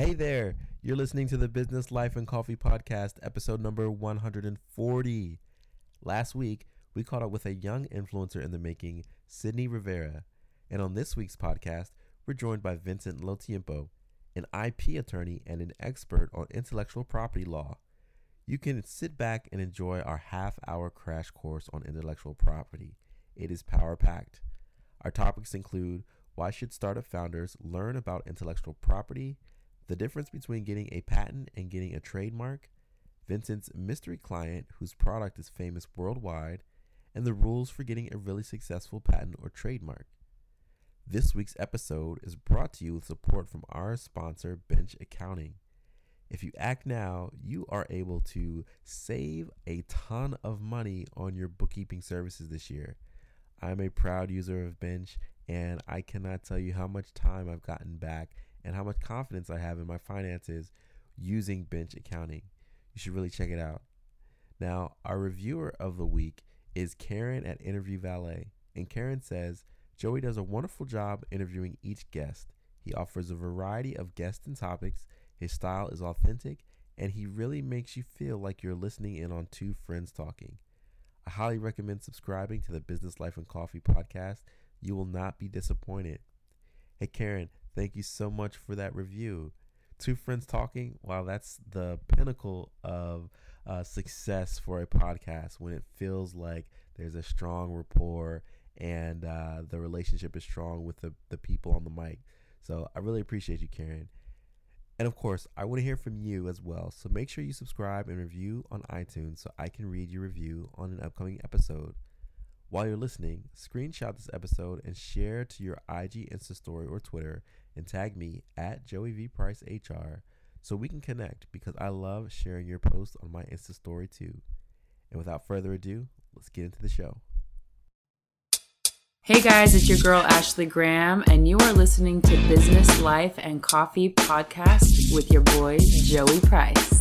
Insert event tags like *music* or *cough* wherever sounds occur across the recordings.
Hey there, you're listening to the Business Life and Coffee Podcast, episode number 140. Last week, we caught up with a young influencer in the making, Sydney Rivera. And on this week's podcast, we're joined by Vincent Lotempio, an IP attorney and an expert on intellectual property law. You can sit back and enjoy our half hour crash course on intellectual property. It is power packed. Our topics include why should startup founders learn about intellectual property, the difference between getting a patent and getting a trademark, Vincent's mystery client whose product is famous worldwide, and the rules for getting a really successful patent or trademark. This week's episode is brought to you with support from our sponsor, Bench Accounting. If you act now, you are able to save a ton of money on your bookkeeping services this year. I'm a proud user of Bench, and I cannot tell you how much time I've gotten back and how much confidence I have in my finances using Bench Accounting. You should really check it out. Now, our reviewer of the week is Karen at Interview Valet, and Karen says Joey does a wonderful job interviewing each guest. He offers a variety of guests and topics his style is authentic, and he really makes you feel like you're listening in on two friends talking. I highly recommend subscribing to the Business Life and Coffee podcast. You will not be disappointed. Hey, Karen, thank you so much for that review. Two friends talking, wow, that's the pinnacle of uh, success for a podcast when it feels like there's a strong rapport and uh, the relationship is strong with the, the people on the mic. So I really appreciate you, Karen. And of course, I want to hear from you as well. So make sure you subscribe and review on iTunes so I can read your review on an upcoming episode. While you're listening, screenshot this episode and share to your IG Insta story or Twitter and tag me at Joey V Price HR so we can connect because I love sharing your posts on my Insta story too. And without further ado, let's get into the show. Hey guys, it's your girl Ashley Graham, and you are listening to Business Life and Coffee Podcast with your boy Joey Price.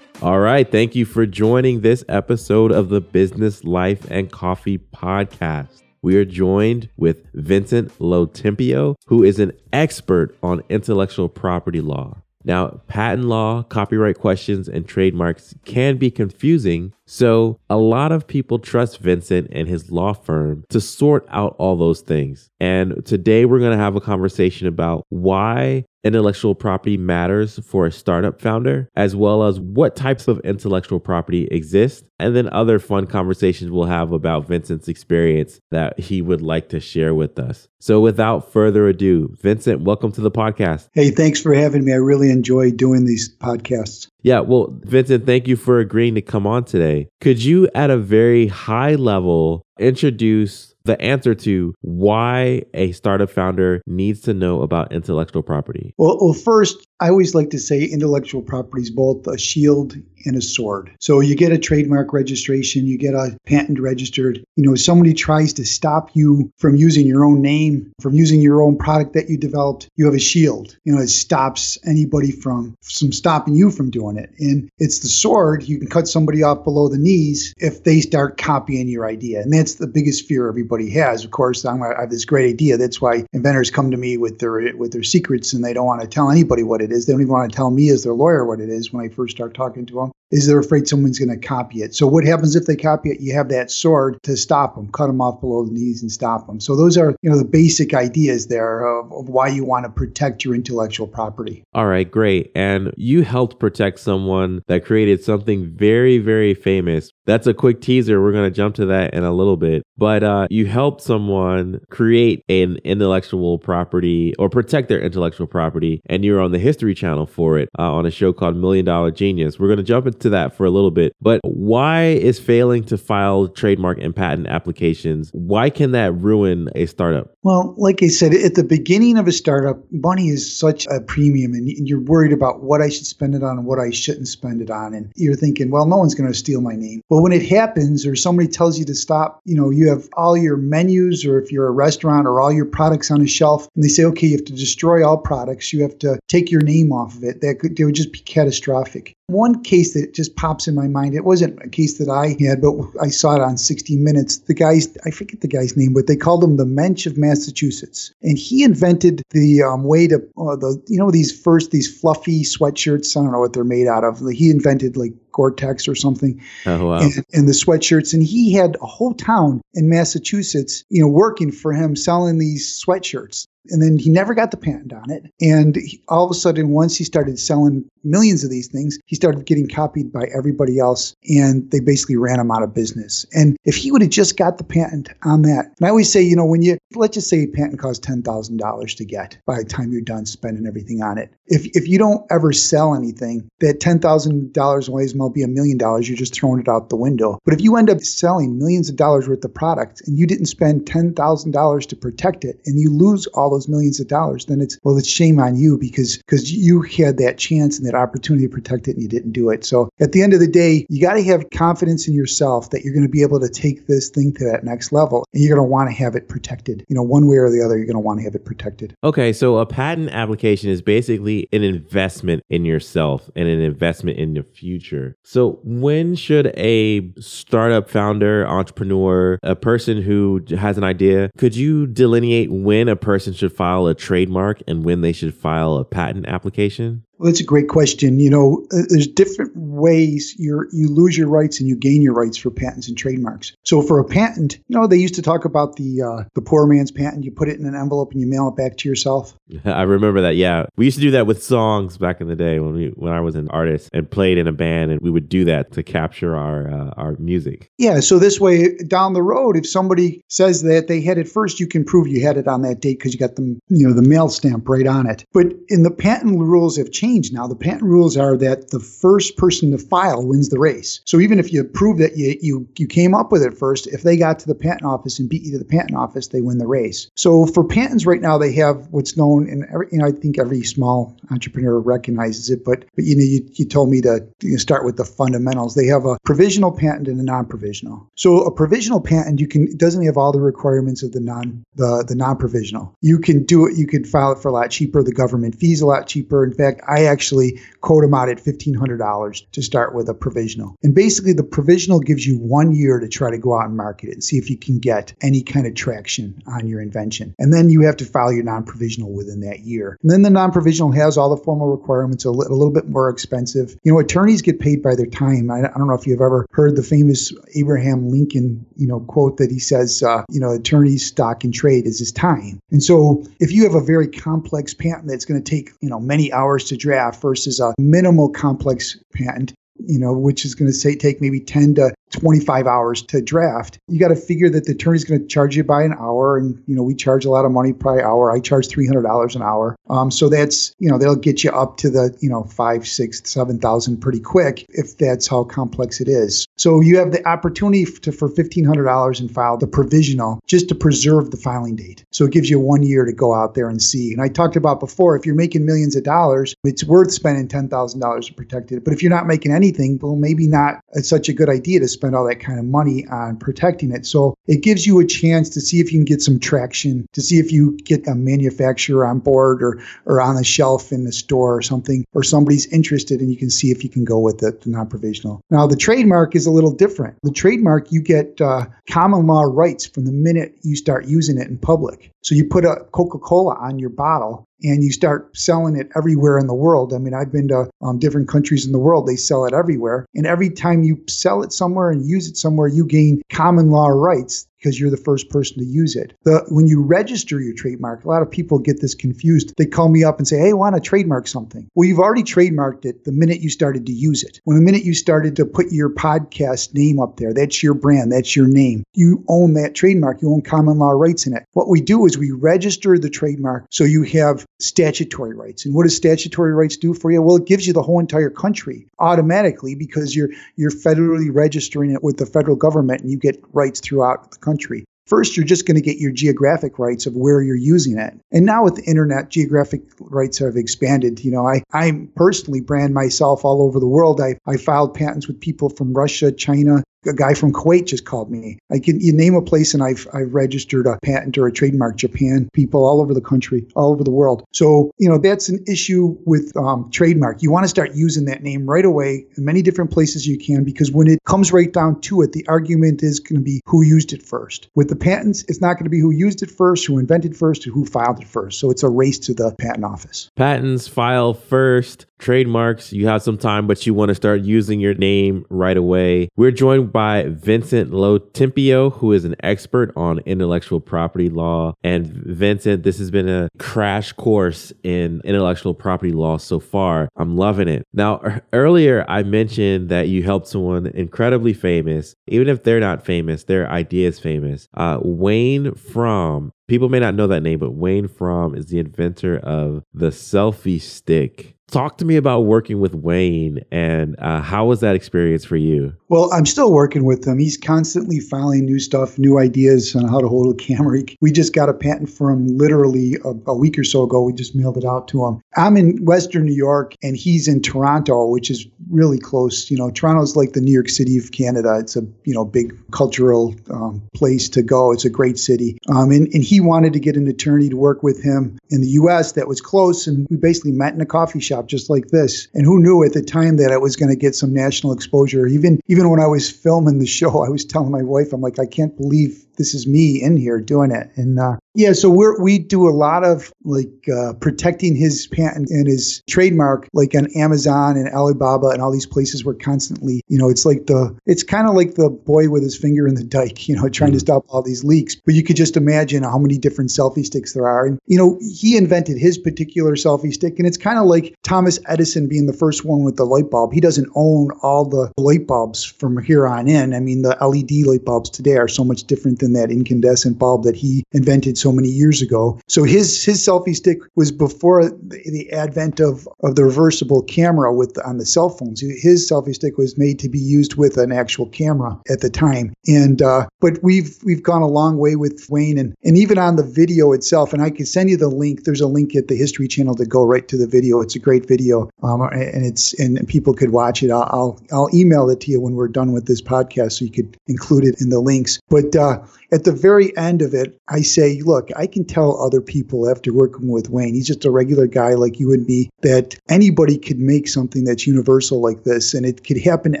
All right. Thank you for joining this episode of the Business Life and Coffee Podcast. We are joined with Vincent Lotempio, who is an expert on intellectual property law. Now, patent law, copyright questions, and trademarks can be confusing, so a lot of people trust Vincent and his law firm to sort out all those things. And today we're going to have a conversation about why intellectual property matters for a startup founder, as well as what types of intellectual property exist, and then other fun conversations we'll have about Vincent's experience that he would like to share with us. So, without further ado, Vincent, welcome to the podcast. Hey, thanks for having me. I really enjoy doing these podcasts. Yeah, well, Vincent, thank you for agreeing to come on today. Could you, at a very high level, introduce the answer to why a startup founder needs to know about intellectual property? Well, well first, I always like to say intellectual property is both a shield and a sword. So you get a trademark registration, you get a patent registered. You know, somebody tries to stop you from using your own name, from using your own product that you developed, you have a shield. You know, it stops anybody from from stopping you from doing it. And it's the sword, you can cut somebody off below the knees if they start copying your idea. And that's the biggest fear everybody has. Of course, I'm, I have this great idea. That's why inventors come to me with their with their secrets and they don't want to tell anybody what it is. They don't even want to tell me as their lawyer what it is when I first start talking to them. Is they're afraid someone's going to copy it. So what happens if they copy it? You have that sword to stop them, cut them off below the knees and stop them. So those are you know the basic ideas there of, of why you want to protect your intellectual property. All right, great. And you helped protect someone that created something very very famous. That's a quick teaser. We're going to jump to that in a little bit. But uh, you helped someone create an intellectual property or protect their intellectual property, and you're on the History Channel for it uh, on a show called Million Dollar Genius. We're going to jump into that for a little bit. But why is failing to file trademark and patent applications? Why can that ruin a startup? Well, like I said, at the beginning of a startup, money is such a premium, and you're worried about what I should spend it on and what I shouldn't spend it on. And you're thinking, well, no one's going to steal my name. But when it happens, or somebody tells you to stop, you know, you have all your menus, or if you're a restaurant, or all your products on a shelf, and they say, okay, you have to destroy all products, you have to take your name off of it. That could, they would just be catastrophic one case that just pops in my mind. It wasn't a case that I had, but I saw it on 60 Minutes. The guy's, I forget the guy's name, but they called him the Mensch of Massachusetts. And he invented the um, way to, uh, the you know, these first, these fluffy sweatshirts. I don't know what they're made out of. He invented like Gore-Tex or something. Oh wow! And, and, the sweatshirts, and he had a whole town in Massachusetts, you know, working for him selling these sweatshirts. And then he never got the patent on it. And he, all of a sudden, once he started selling millions of these things, he started getting copied by everybody else. And they basically ran him out of business. And if he would have just got the patent on that, and I always say, you know, when you, let's just say a patent costs $10,000 to get by the time you're done spending everything on it. If, if you don't ever sell anything, that $10,000 might be a million dollars. You're just throwing it out the window. But if you end up selling millions of dollars worth of product and you didn't spend $10,000 to protect it and you lose all those millions of dollars, then it's well, it's shame on you because because you had that chance and that opportunity to protect it and you didn't do it. So at the end of the day, you got to have confidence in yourself that you're going to be able to take this thing to that next level and you're going to want to have it protected. You know, one way or the other, you're going to want to have it protected. Okay, so a patent application is basically an investment in yourself and an investment in the future. So when should a startup founder, entrepreneur, a person who has an idea, could you delineate when a person should file a trademark and when they should file a patent application? Well, that's a great question. You know, uh, there's different ways you you lose your rights and you gain your rights for patents and trademarks. So for a patent, you know, they used to talk about the uh, the poor man's patent. You put it in an envelope and you mail it back to yourself. *laughs* I remember that. Yeah, we used to do that with songs back in the day when we when I was an artist and played in a band, and we would do that to capture our uh, our music. Yeah. So this way, down the road, if somebody says that they had it first, you can prove you had it on that date because you got them, you know, the mail stamp right on it. But in the patent rules have changed now. The patent rules are that the first person to file wins the race. So even if you prove that you, you, you came up with it first, if they got to the patent office and beat you to the patent office, they win the race. So for patents right now, they have what's known, in and you know, I think every small entrepreneur recognizes it, but, but you know, you, you told me to you start with the fundamentals. They have a provisional patent and a non-provisional. So a provisional patent, you can, doesn't have all the requirements of the non, the, the non-provisional. You can do it, you could file it for a lot cheaper. The government fees a lot cheaper. In fact, I actually quote them out at $1,500 to start with a provisional. And basically, the provisional gives you one year to try to go out and market it and see if you can get any kind of traction on your invention. And then you have to file your non provisional within that year. And then the non provisional has all the formal requirements, a, li- a little bit more expensive. You know, attorneys get paid by their time. I, I, don't know if you've ever heard the famous Abraham Lincoln, you know, quote that he says, uh, you know, attorney's stock in trade is his time. And so if you have a very complex patent that's going to take, you know, many hours to draft, versus a minimal complex patent you know, which is going to say take maybe 10 to 25 hours to draft. You got to figure that the attorney's going to charge you by an hour. And, you know, we charge a lot of money per hour. I charge $300 an hour. Um, so that's, you know, that'll get you up to the, you know, five, six, 7,000 pretty quick if that's how complex it is. So you have the opportunity to, for $1,500 and file the provisional just to preserve the filing date. So it gives you one year to go out there and see. And I talked about before, if you're making millions of dollars, it's worth spending $10,000 to protect it. But if you're not making anything, well, maybe not it's such a good idea to spend all that kind of money on protecting it. So it gives you a chance to see if you can get some traction, to see if you get a manufacturer on board or, or on the shelf in the store or something, or somebody's interested and you can see if you can go with it, the non-provisional. Now the trademark is a little different. The trademark, you get uh, common law rights from the minute you start using it in public. So you put a Coca-Cola on your bottle and you start selling it everywhere in the world. I mean, I've been to um, different countries in the world, they sell it everywhere. And every time you sell it somewhere and use it somewhere, you gain common law rights because you're the first person to use it. The, when you register your trademark, a lot of people get this confused. They call me up and say, Hey, I want to trademark something. Well, you've already trademarked it the minute you started to use it. When the minute you started to put your podcast name up there, that's your brand, that's your name. You own that trademark, you own common law rights in it. What we do is we register the trademark so you have statutory rights. And what does statutory rights do for you? Well, it gives you the whole entire country automatically because you're you're federally registering it with the federal government and you get rights throughout the country country. First, you're just going to get your geographic rights of where you're using it. And now with the internet, geographic rights have expanded. You know, I, I personally brand myself all over the world. I, I filed patents with people from Russia, China, a guy from Kuwait just called me. I can you name a place and I've I've registered a patent or a trademark. Japan, people all over the country, all over the world. So you know that's an issue with um, trademark. You want to start using that name right away in many different places you can because when it comes right down to it, the argument is going to be who used it first. With the patents, it's not going to be who used it first, who invented first, or who filed it first. So it's a race to the patent office. Patents file first trademarks, you have some time, but you want to start using your name right away. We're joined by Vincent Lotempio, who is an expert on intellectual property law. And Vincent, this has been a crash course in intellectual property law so far. I'm loving it. Now, earlier I mentioned that you helped someone incredibly famous. Even if they're not famous, their idea is famous. Uh, Wayne Fromm People may not know that name, but Wayne Fromm is the inventor of the selfie stick. Talk to me about working with Wayne and uh, how was that experience for you? Well, I'm still working with him. He's constantly filing new stuff, new ideas on how to hold a camera. We just got a patent for him literally a, a week or so ago. We just mailed it out to him. I'm in Western New York and he's in Toronto, which is really close. You know, Toronto's like the New York City of Canada. It's a you know big cultural um, place to go. It's a great city. Um, and, and he wanted to get an attorney to work with him in the U.S. that was close, and we basically met in a coffee shop just like this. And who knew at the time that I was going to get some national exposure? Even even when I was filming the show, *laughs* I was telling my wife, I'm like, I can't believe this is me in here doing it. And uh, yeah, so we we do a lot of like uh, protecting his patent and his trademark, like on Amazon and Alibaba and all these places. We're constantly, you know, it's like the it's kind of like the boy with his finger in the dike, *laughs* you know, trying mm-hmm. to stop all these leaks. But you could just imagine how many different selfie sticks there are. And you know, he invented his particular selfie stick, and it's kind of like Thomas Edison being the first one with the light bulb. He doesn't own all the light bulbs from here on in. I mean, the LED light bulbs today are so much different than that incandescent bulb that he invented so many years ago. So his his selfie stick was before the, the advent of, of the reversible camera with on the cell phones. His selfie stick was made to be used with an actual camera at the time. And uh, but we've we've gone a long way with Wayne and and even on the video itself. And I can send you the link. There's a link at the History Channel to go right to the video. It's a great video, um, and it's and people could watch it. I'll, I'll email it to you when we're done with this podcast, so you could include it in the links. But uh, at the very end of it, I say, look, I can tell other people after working with Wayne, he's just a regular guy like you and me, that anybody could make something that's universal like this, and it could happen to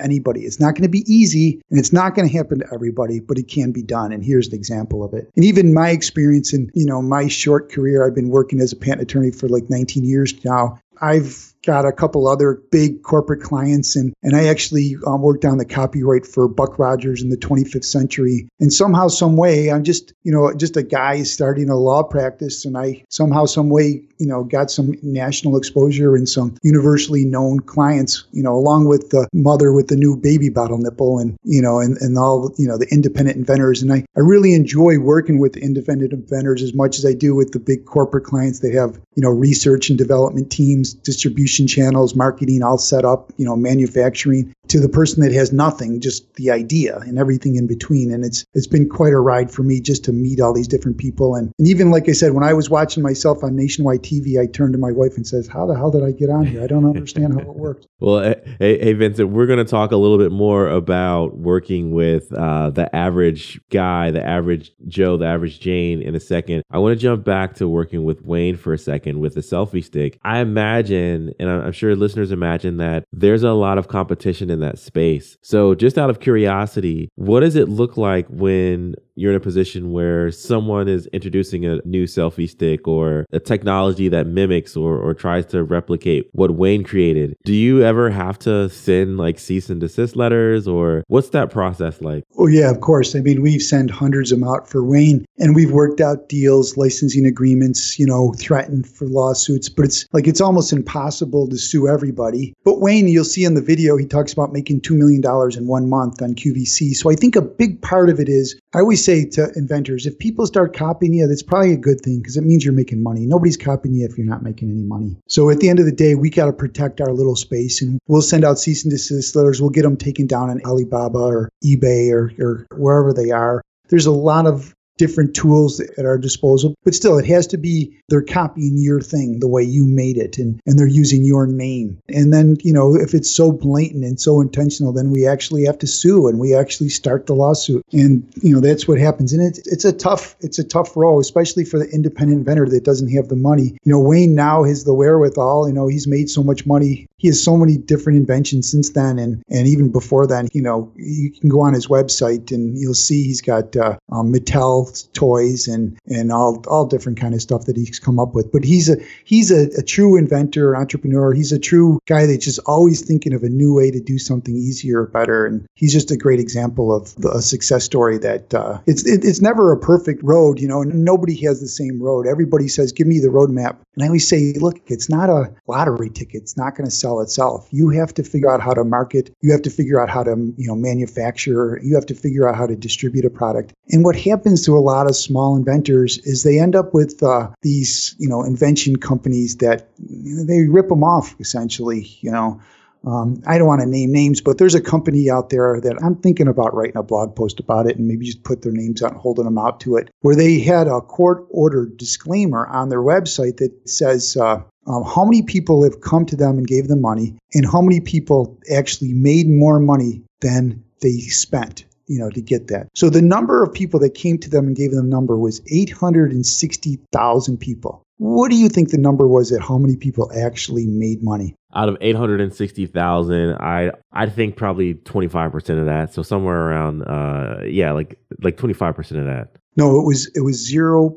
anybody. It's not going to be easy, and it's not going to happen to everybody, but it can be done. And here's an example of it. And even my experience in, you know, my short career, I've been working as a patent attorney for like 19 years now. I've got a couple other big corporate clients, and and I actually um, worked on the copyright for Buck Rogers in the 25th century. And somehow, some way, I'm just you know just a guy starting a law practice, and I somehow, some way, you know, got some national exposure and some universally known clients, you know, along with the mother with the new baby bottle nipple, and you know, and and all you know the independent inventors. And I I really enjoy working with independent inventors as much as I do with the big corporate clients. They have you know research and development teams, distribution distribution channels, marketing all set up, you know, manufacturing to the person that has nothing, just the idea and everything in between. And it's it's been quite a ride for me just to meet all these different people. And, and even like I said, when I was watching myself on nationwide TV, I turned to my wife and says, How the hell did I get on here? I don't understand how it works. *laughs* well, hey, hey Vincent, we're going to talk a little bit more about working with uh, the average guy, the average Joe, the average Jane in a second. I want to jump back to working with Wayne for a second with the selfie stick. I imagine, and I'm sure listeners imagine that there's a lot of competition in that space. So, just out of curiosity, what does it look like when you're in a position where someone is introducing a new selfie stick or a technology that mimics or, or tries to replicate what Wayne created? Do you ever have to send like cease and desist letters or what's that process like? Oh, yeah, of course. I mean, we've sent hundreds of them out for Wayne and we've worked out deals, licensing agreements, you know, threatened for lawsuits, but it's like it's almost impossible to sue everybody. But Wayne, you'll see in the video, he talks about making $2 million in one month on QVC. So I think a big part of it is I always say to inventors, if people start copying you, that's probably a good thing because it means you're making money. Nobody's copying you if you're not making any money. So at the end of the day, we got to protect our little space and we'll send out cease and desist letters. We'll get them taken down on Alibaba or eBay or, or wherever they are. There's a lot of different tools at our disposal. But still, it has to be they're copying your thing the way you made it and, and they're using your name. And then, you know, if it's so blatant and so intentional, then we actually have to sue and we actually start the lawsuit. And, you know, that's what happens. And it's, it's a tough, it's a tough row, especially for the independent inventor that doesn't have the money. You know, Wayne now has the wherewithal, you know, he's made so much money. He has so many different inventions since then. And, and even before then, you know, you can go on his website and you'll see he's got uh, um, Mattel toys and and all all different kind of stuff that he's come up with. But he's a he's a, a true inventor, entrepreneur. He's a true guy that's just always thinking of a new way to do something easier, or better, and he's just a great example of a success story. That uh, it's it, it's never a perfect road, you know. and Nobody has the same road. Everybody says, "Give me the roadmap," and I always say, "Look, it's not a lottery ticket. It's not going to sell itself. You have to figure out how to market. You have to figure out how to you know manufacture. You have to figure out how to distribute a product." And what happens to a lot of small inventors is they end up with uh, these, you know, invention companies that they rip them off essentially. You know, um, I don't want to name names, but there's a company out there that I'm thinking about writing a blog post about it and maybe just put their names out holding them out to it, where they had a court ordered disclaimer on their website that says. Uh, um, how many people have come to them and gave them money, and how many people actually made more money than they spent? you know, to get that. So the number of people that came to them and gave them a number was 860,000 people. What do you think the number was at how many people actually made money? Out of 860,000, I I think probably 25% of that. So somewhere around uh yeah, like like 25% of that. No, it was it was 0.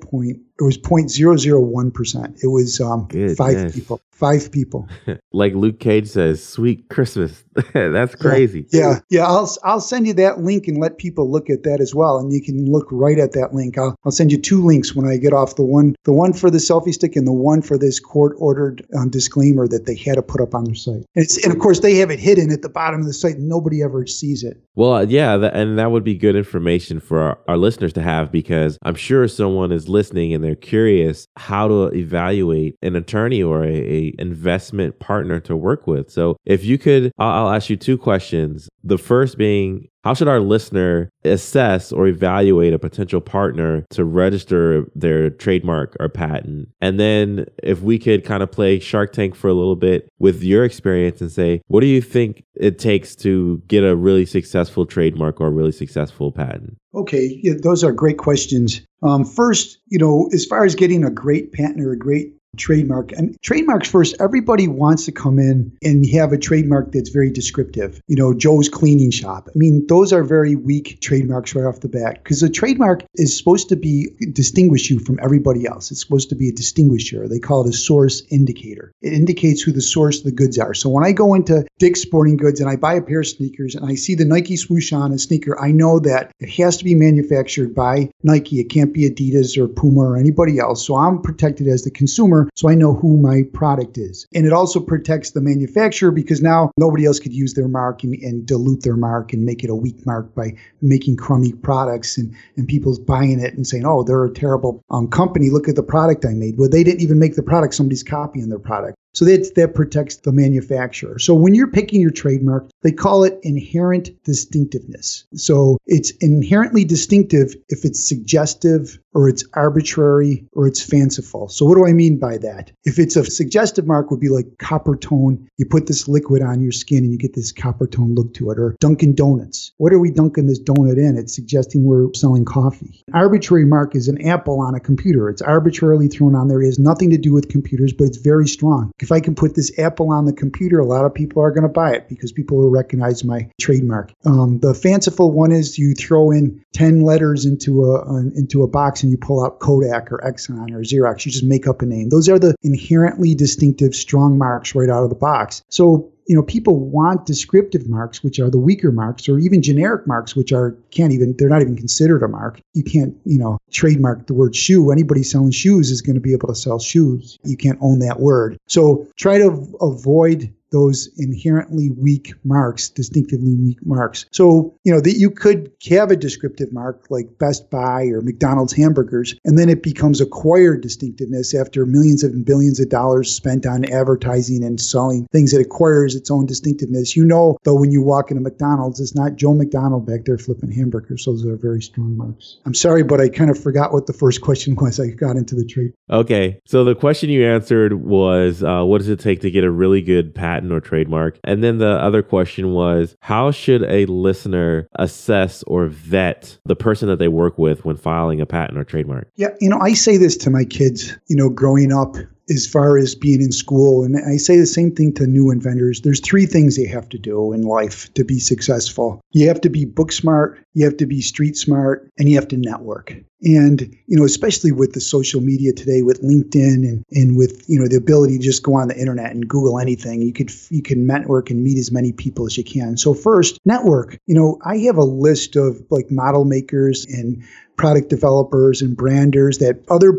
It was 0.001%. It was um, five people. Five people. *laughs* like Luke Cage says, "Sweet Christmas." *laughs* That's crazy. Yeah. yeah, yeah. I'll I'll send you that link and let people look at that as well, and you can look right at that link. I'll I'll send you two links when I get off the one the one for the selfie stick and the one for this court ordered um, disclaimer that they had to put up on their site. And, and of course they have it hidden at the bottom of the site, and nobody ever sees it. Well, uh, yeah, that, and that would be good information for our, our listeners to have because I'm sure someone is listening and they're curious how to evaluate an attorney or a, a investment partner to work with. So if you could, I'll, I'll ask you two questions. The first being, how should our listener assess or evaluate a potential partner to register their trademark or patent? And then if we could kind of play Shark Tank for a little bit with your experience and say, what do you think it takes to get a really successful trademark or a really successful patent? Okay, yeah, those are great questions. Um, first, you know, as far as getting a great patent or a great trademark. And trademarks first, everybody wants to come in and have a trademark that's very descriptive. You know, Joe's cleaning shop. I mean, those are very weak trademarks right off the bat because a trademark is supposed to be distinguish you from everybody else. It's supposed to be a distinguisher. They call it a source indicator. It indicates who the source of the goods are. So when I go into Dick's Sporting Goods and I buy a pair of sneakers and I see the Nike swoosh on a sneaker, I know that it has to be manufactured by Nike. It can't be Adidas or Puma or anybody else. So I'm protected as the consumer so I know who my product is. And it also protects the manufacturer because now nobody else could use their mark and, and dilute their mark and make it a weak mark by making crummy products and, and people's buying it and saying, oh, they're a terrible um, company. Look at the product I made. Well, they didn't even make the product, somebody's copying their product. So that, that protects the manufacturer. So when you're picking your trademark, they call it inherent distinctiveness. So it's inherently distinctive if it's suggestive or it's arbitrary or it's fanciful. So what do I mean by that? If it's a suggestive mark would be like Coppertone. You put this liquid on your skin and you get this copper tone look to it. Or Dunkin' Donuts. What are we dunking this donut in? It's suggesting we're selling coffee. Arbitrary mark is an apple on a computer. It's arbitrarily thrown on there. It has nothing to do with computers, but it's very strong if I can put this apple on the computer, a lot of people are going to buy it because people will recognize my trademark. Um, the fanciful one is you throw in 10 letters into a, an, into a box and you pull out Kodak or Exxon or Xerox. You just make up a name. Those are the inherently distinctive strong marks right out of the box. So you know, people want descriptive marks, which are the weaker marks, or even generic marks, which are can't even they're not even considered a mark. You can't, you know, trademark the word shoe. Anybody selling shoes is going to be able to sell shoes. You can't own that word. So try to avoid those inherently weak marks, distinctively weak marks. So, you know, that you could have a descriptive mark like Best Buy or McDonald's hamburgers, and then it becomes acquired distinctiveness after millions and billions of dollars spent on advertising and selling things that acquires its own distinctiveness. You know, though, when you walk into McDonald's, it's not Joe McDonald back there flipping hamburgers. Those are very strong marks. I'm sorry, but I kind of forgot what the first question was. I got into the trade. Okay. So the question you answered was uh, what does it take to get a really good patent or trademark? And then the other question was how should a listener assess or vet the person that they work with when filing a patent or trademark? Yeah. You know, I say this to my kids, you know, growing up as far as being in school. And I say the same thing to new inventors. There's three things they have to do in life to be successful. You have to be book smart, you have to be street smart, and you have to network. And, you know, especially with the social media today with LinkedIn and, and with, you know, the ability to just go on the internet and Google anything, you could you can network and meet as many people as you can. So first, network. You know, I have a list of like model makers and product developers and branders that other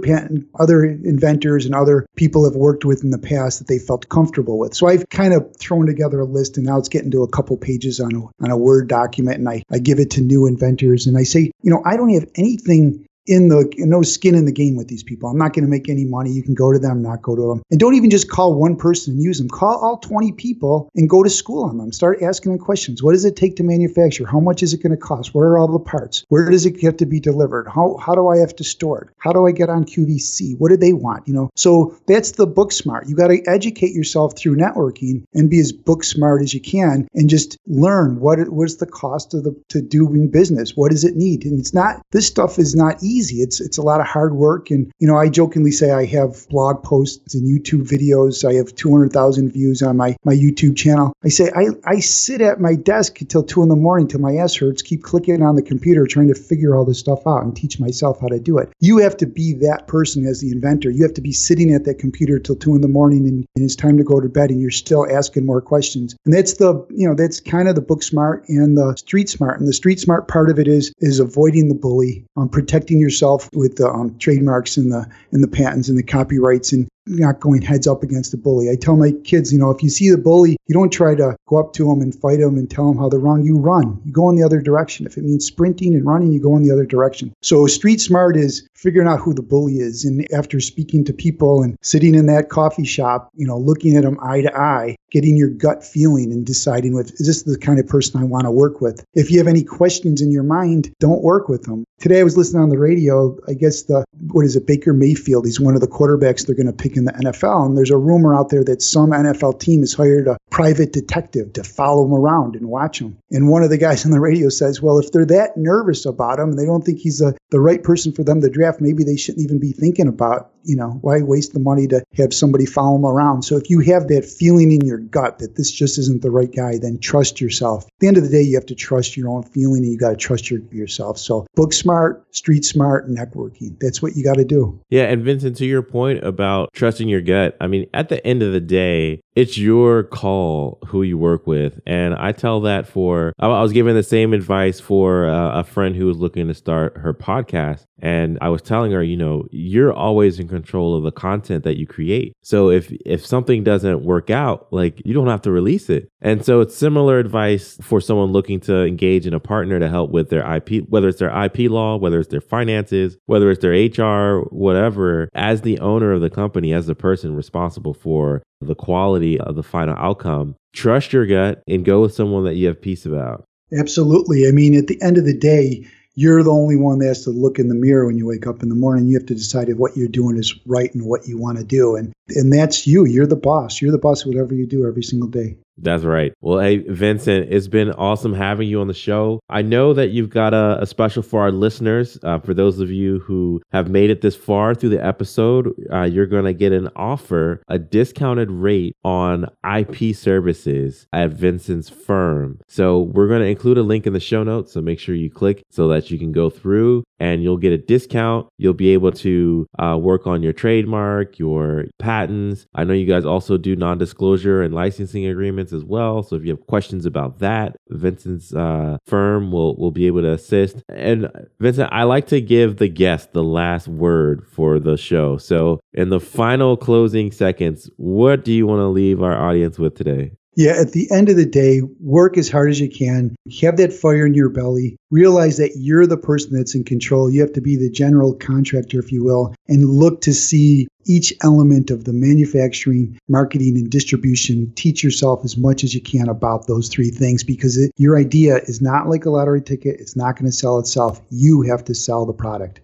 other inventors and other people have worked with in the past that they felt comfortable with. So I've kind of thrown together a list and now it's getting to a couple pages on a, on a Word document and I, I give it to new inventors and I say, you know, I don't have anything in the no skin in the game with these people. I'm not going to make any money. You can go to them, not go to them. And don't even just call one person and use them. Call all 20 people and go to school on them. Start asking them questions. What does it take to manufacture? How much is it going to cost? What are all the parts? Where does it have to be delivered? How, how do I have to store it? How do I get on QVC? What do they want? You know, so that's the book smart. You got to educate yourself through networking and be as book smart as you can and just learn what what's the cost of the to doing business. What does it need? And it's not this stuff is not easy easy. It's it's a lot of hard work, and you know I jokingly say I have blog posts and YouTube videos. I have 200,000 views on my my YouTube channel. I say I I sit at my desk until two in the morning till my ass hurts. Keep clicking on the computer trying to figure all this stuff out and teach myself how to do it. You have to be that person as the inventor. You have to be sitting at that computer till two in the morning, and, and it's time to go to bed, and you're still asking more questions. And that's the you know that's kind of the book smart and the street smart. And the street smart part of it is is avoiding the bully, um, protecting yourself with the um, trademarks and the and the patents and the copyrights and not going heads up against a bully. I tell my kids, you know, if you see the bully, you don't try to go up to them and fight them and tell them how they're wrong. You run. You go in the other direction. If it means sprinting and running, you go in the other direction. So street smart is figuring out who the bully is. And after speaking to people and sitting in that coffee shop, you know, looking at them eye to eye, getting your gut feeling and deciding with is this the kind of person I want to work with? If you have any questions in your mind, don't work with them. Today I was listening on the radio. I guess the what is it, Baker Mayfield? He's one of the quarterbacks they're going to pick in the NFL. And there's a rumor out there that some NFL team has hired a private detective to follow him around and watch him. And one of the guys on the radio says, well, if they're that nervous about him and they don't think he's a, the right person for them to draft, maybe they shouldn't even be thinking about you know, why waste the money to have somebody follow them around? So if you have that feeling in your gut that this just isn't the right guy, then trust yourself. At the end of the day, you have to trust your own feeling and you got to trust your, yourself. So book smart, street smart, networking. That's what you got to do. Yeah. And Vincent, to your point about trusting your gut, I mean, at the end of the day, it's your call who you work with. And I tell that for, I was given the same advice for uh, a friend who was looking to start her podcast. And I was telling her, you know, you're always in control of the content that you create. So if if something doesn't work out, like you don't have to release it. And so it's similar advice for someone looking to engage in a partner to help with their IP, whether it's their IP law, whether it's their finances, whether it's their HR, whatever. As the owner of the company, as the person responsible for the quality of the final outcome, trust your gut and go with someone that you have peace about. Absolutely. I mean, at the end of the day, you're the only one that has to look in the mirror when you wake up in the morning. You have to decide if what you're doing is right and what you want to do. And and that's you. You're the boss. You're the boss of whatever you do every single day. That's right. Well, hey, Vincent, it's been awesome having you on the show. I know that you've got a, a special for our listeners. Uh, for those of you who have made it this far through the episode, uh, you're going to get an offer, a discounted rate on IP services at Vincent's firm. So we're going to include a link in the show notes. So make sure you click so that you can go through and you'll get a discount. You'll be able to uh, work on your trademark, your patents. I know you guys also do non disclosure and licensing agreements as well. So if you have questions about that, Vincent's uh, firm will will be able to assist. And Vincent, I like to give the guest the last word for the show. So in the final closing seconds, what do you want to leave our audience with today? Yeah, at the end of the day, work as hard as you can. Have that fire in your belly. Realize that you're the person that's in control. You have to be the general contractor, if you will, and look to see each element of the manufacturing, marketing, and distribution. Teach yourself as much as you can about those three things because it, your idea is not like a lottery ticket. It's not going to sell itself. You have to sell the product.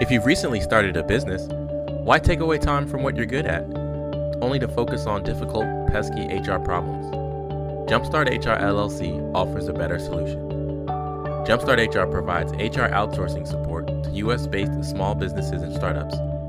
If you've recently started a business, why take away time from what you're good at? Only to focus on difficult, pesky HR problems. Jumpstart HR LLC offers a better solution. Jumpstart HR provides HR outsourcing support to US based small businesses and startups